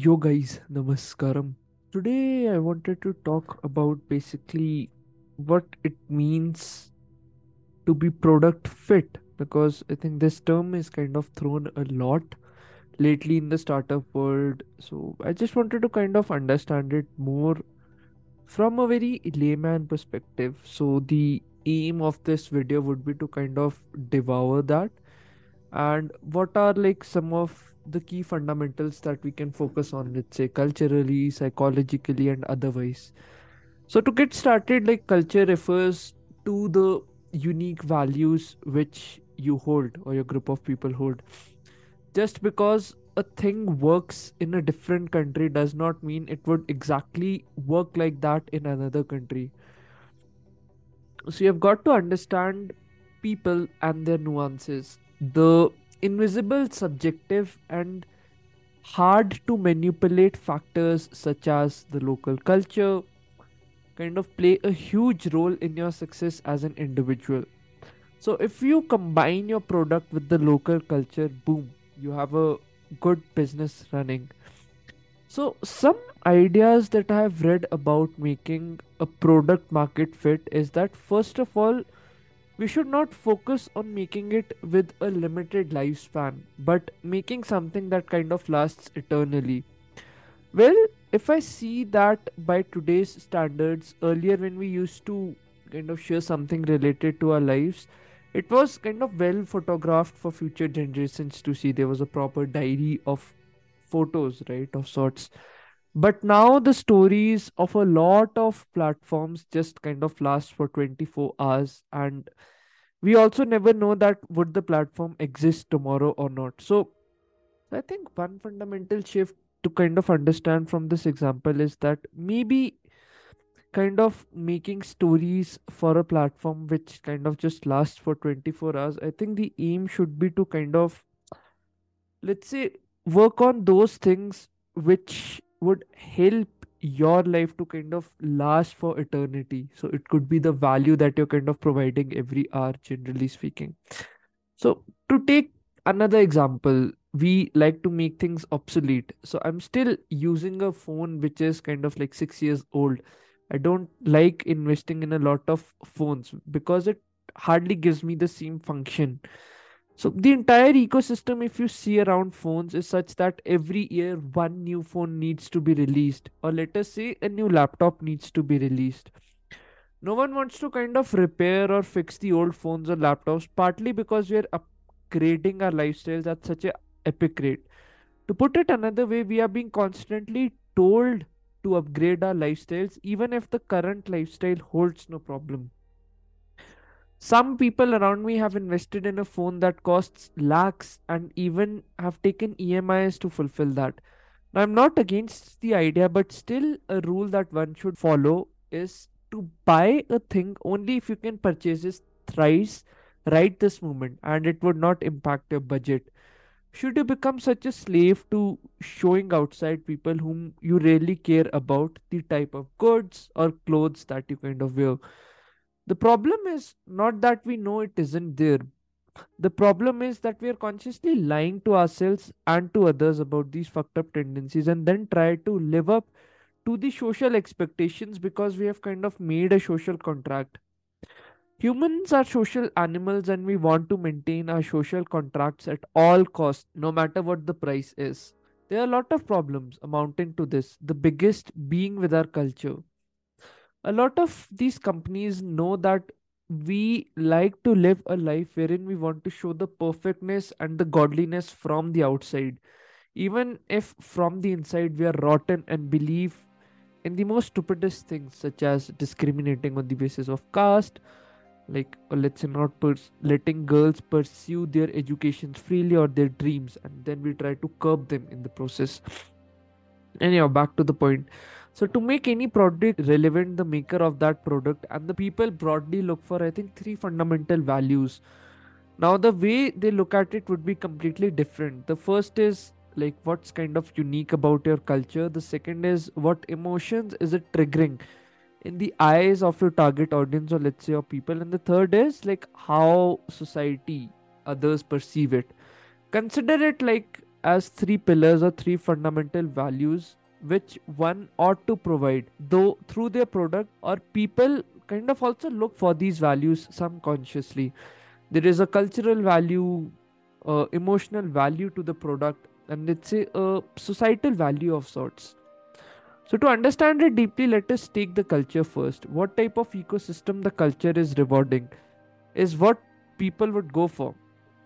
Yo guys, namaskaram. Today I wanted to talk about basically what it means to be product fit because I think this term is kind of thrown a lot lately in the startup world. So I just wanted to kind of understand it more from a very layman perspective. So the aim of this video would be to kind of devour that and what are like some of the key fundamentals that we can focus on let's say culturally psychologically and otherwise. So to get started like culture refers to the unique values which you hold or your group of people hold. Just because a thing works in a different country does not mean it would exactly work like that in another country. So you've got to understand people and their nuances. The invisible subjective and hard to manipulate factors such as the local culture kind of play a huge role in your success as an individual. So if you combine your product with the local culture boom you have a good business running. So some ideas that i have read about making a product market fit is that first of all we should not focus on making it with a limited lifespan, but making something that kind of lasts eternally. Well, if I see that by today's standards, earlier when we used to kind of share something related to our lives, it was kind of well photographed for future generations to see. There was a proper diary of photos, right, of sorts. But now the stories of a lot of platforms just kind of last for 24 hours and we also never know that would the platform exist tomorrow or not. So i think one fundamental shift to kind of understand from this example is that maybe kind of making stories for a platform which kind of just lasts for 24 hours i think the aim should be to kind of let's say work on those things which would help your life to kind of last for eternity. So it could be the value that you're kind of providing every hour generally speaking. So to take another example we like to make things obsolete. So i'm still using a phone which is kind of like 6 years old. I don't like investing in a lot of phones because it hardly gives me the same function so the entire ecosystem, if you see around phones, is such that every year one new phone needs to be released, or let us say a new laptop needs to be released. No one wants to kind of repair or fix the old phones or laptops, partly because we are upgrading our lifestyles at such a epic rate. To put it another way, we are being constantly told to upgrade our lifestyles, even if the current lifestyle holds no problem. Some people around me have invested in a phone that costs lakhs and even have taken EMIs to fulfill that. Now, I'm not against the idea, but still, a rule that one should follow is to buy a thing only if you can purchase it thrice right this moment and it would not impact your budget. Should you become such a slave to showing outside people whom you really care about the type of goods or clothes that you kind of wear? The problem is not that we know it isn't there. The problem is that we are consciously lying to ourselves and to others about these fucked up tendencies and then try to live up to the social expectations because we have kind of made a social contract. Humans are social animals and we want to maintain our social contracts at all costs, no matter what the price is. There are a lot of problems amounting to this, the biggest being with our culture a lot of these companies know that we like to live a life wherein we want to show the perfectness and the godliness from the outside. Even if from the inside we are rotten and believe in the most stupidest things such as discriminating on the basis of caste like let's say not pers- letting girls pursue their educations freely or their dreams and then we try to curb them in the process. Anyhow back to the point so to make any product relevant the maker of that product and the people broadly look for i think three fundamental values. Now the way they look at it would be completely different. The first is like what's kind of unique about your culture. The second is what emotions is it triggering in the eyes of your target audience or let's say your people? And the third is like how society others perceive it. Consider it like as three pillars or three fundamental values which one ought to provide though through their product or people kind of also look for these values subconsciously there is a cultural value uh, emotional value to the product and let's say a societal value of sorts. So to understand it deeply let us take the culture first. What type of ecosystem the culture is rewarding is what people would go for.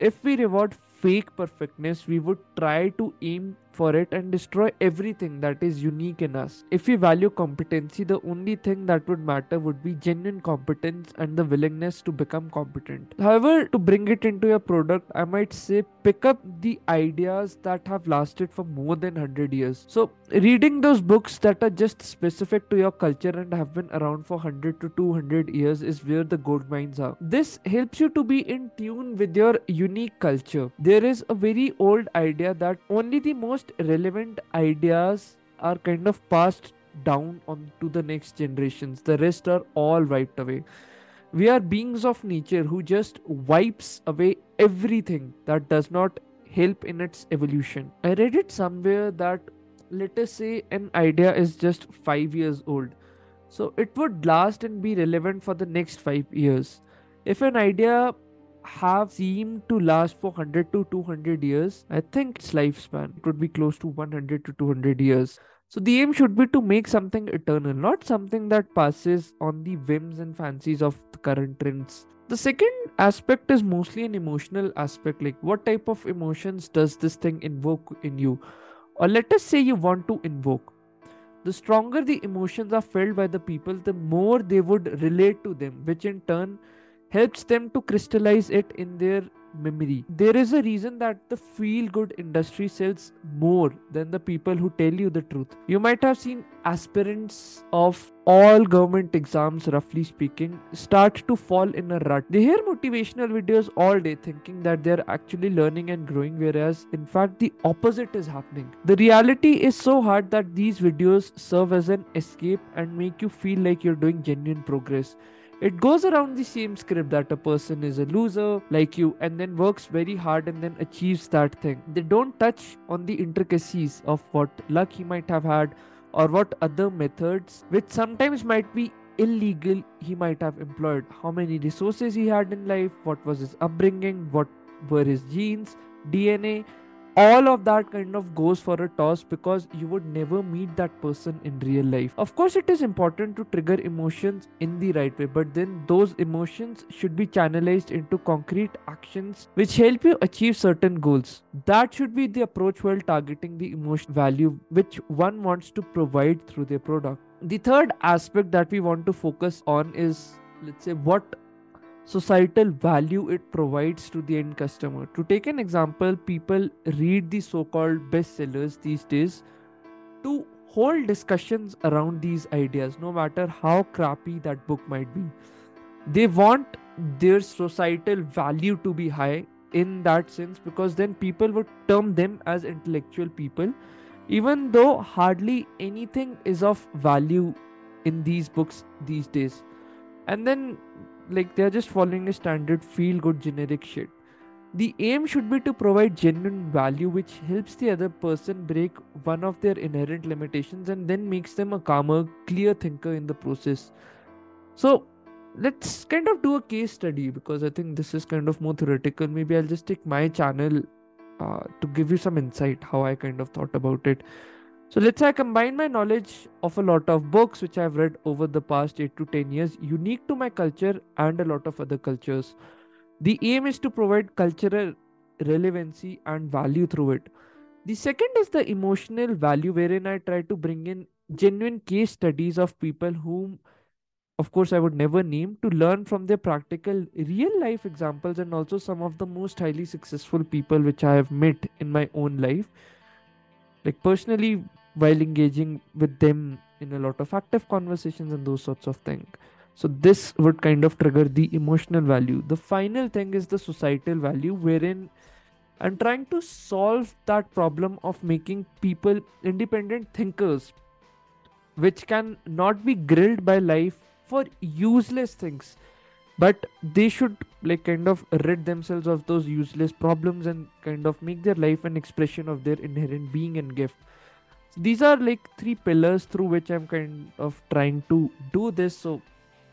If we reward fake perfectness we would try to aim for it and destroy everything that is unique in us. If we value competency, the only thing that would matter would be genuine competence and the willingness to become competent. However, to bring it into your product, I might say pick up the ideas that have lasted for more than 100 years. So, reading those books that are just specific to your culture and have been around for 100 to 200 years is where the gold mines are. This helps you to be in tune with your unique culture. There is a very old idea that only the most most relevant ideas are kind of passed down on to the next generations. The rest are all wiped away. We are beings of nature who just wipes away everything that does not help in its evolution. I read it somewhere that let us say an idea is just 5 years old. So it would last and be relevant for the next 5 years. If an idea have seemed to last for 100 to 200 years, I think its lifespan could be close to 100 to 200 years. So the aim should be to make something eternal, not something that passes on the whims and fancies of the current trends. The second aspect is mostly an emotional aspect, like what type of emotions does this thing invoke in you? Or let us say you want to invoke. The stronger the emotions are felt by the people, the more they would relate to them, which in turn helps them to crystallize it in their memory. There is a reason that the feel good industry sells more than the people who tell you the truth. You might have seen aspirants of all government exams, roughly speaking, start to fall in a rut. They hear motivational videos all day thinking that they're actually learning and growing, whereas in fact the opposite is happening. The reality is so hard that these videos serve as an escape and make you feel like you're doing genuine progress it goes around the same script that a person is a loser like you and then works very hard and then achieves that thing. They don't touch on the intricacies of what luck he might have had or what other methods, which sometimes might be illegal, he might have employed. How many resources he had in life, what was his upbringing, what were his genes, DNA, all of that kind of goes for a toss because you would never meet that person in real life. Of course, it is important to trigger emotions in the right way, but then those emotions should be channelized into concrete actions which help you achieve certain goals. That should be the approach while targeting the emotion value which one wants to provide through their product. The third aspect that we want to focus on is let's say what societal value it provides to the end customer. To take an example, people read the so called bestsellers these days to hold discussions around these ideas, no matter how crappy that book might be. They want their societal value to be high in that sense because then people would term them as intellectual people, even though hardly anything is of value in these books these days. And then like they're just following a standard feel good generic shit. The aim should be to provide genuine value which helps the other person break one of their inherent limitations and then makes them a calmer clear thinker in the process. So let's kind of do a case study because i think this is kind of more theoretical. Maybe i'll just take my channel uh, to give you some insight how i kind of thought about it so let's say I combine my knowledge of a lot of books which I've read over the past 8 to 10 years, unique to my culture and a lot of other cultures. The aim is to provide cultural relevancy and value through it. The second is the emotional value, wherein I try to bring in genuine case studies of people whom, of course, I would never name to learn from their practical real life examples and also some of the most highly successful people which I have met in my own life. Like, personally, while engaging with them in a lot of active conversations and those sorts of things so this would kind of trigger the emotional value. The final thing is the societal value wherein i'm trying to solve that problem of making people independent thinkers which can not be grilled by life for useless things but they should like kind of rid themselves of those useless problems and kind of make their life an expression of their inherent being and gift these are like three pillars through which i'm kind of trying to do this so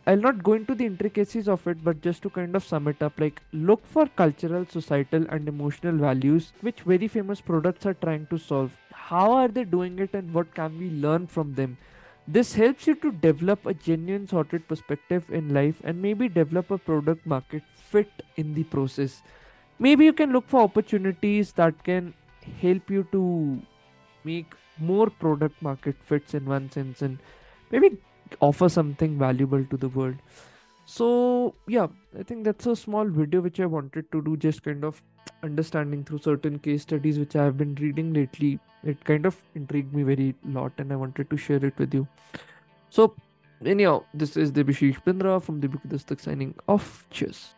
i'll not go into the intricacies of it but just to kind of sum it up like look for cultural societal and emotional values which very famous products are trying to solve. How are they doing it and what can we learn from them? This helps you to develop a genuine sorted perspective in life and maybe develop a product market fit in the process. Maybe you can look for opportunities that can help you to make more product market fits in one sense and maybe offer something valuable to the world. So yeah i think that's a small video which i wanted to do just kind of understanding through certain case studies which i have been reading lately. It kind of intrigued me very lot and i wanted to share it with you. So anyhow this is Debashish Bindra from the Book The signing off. Cheers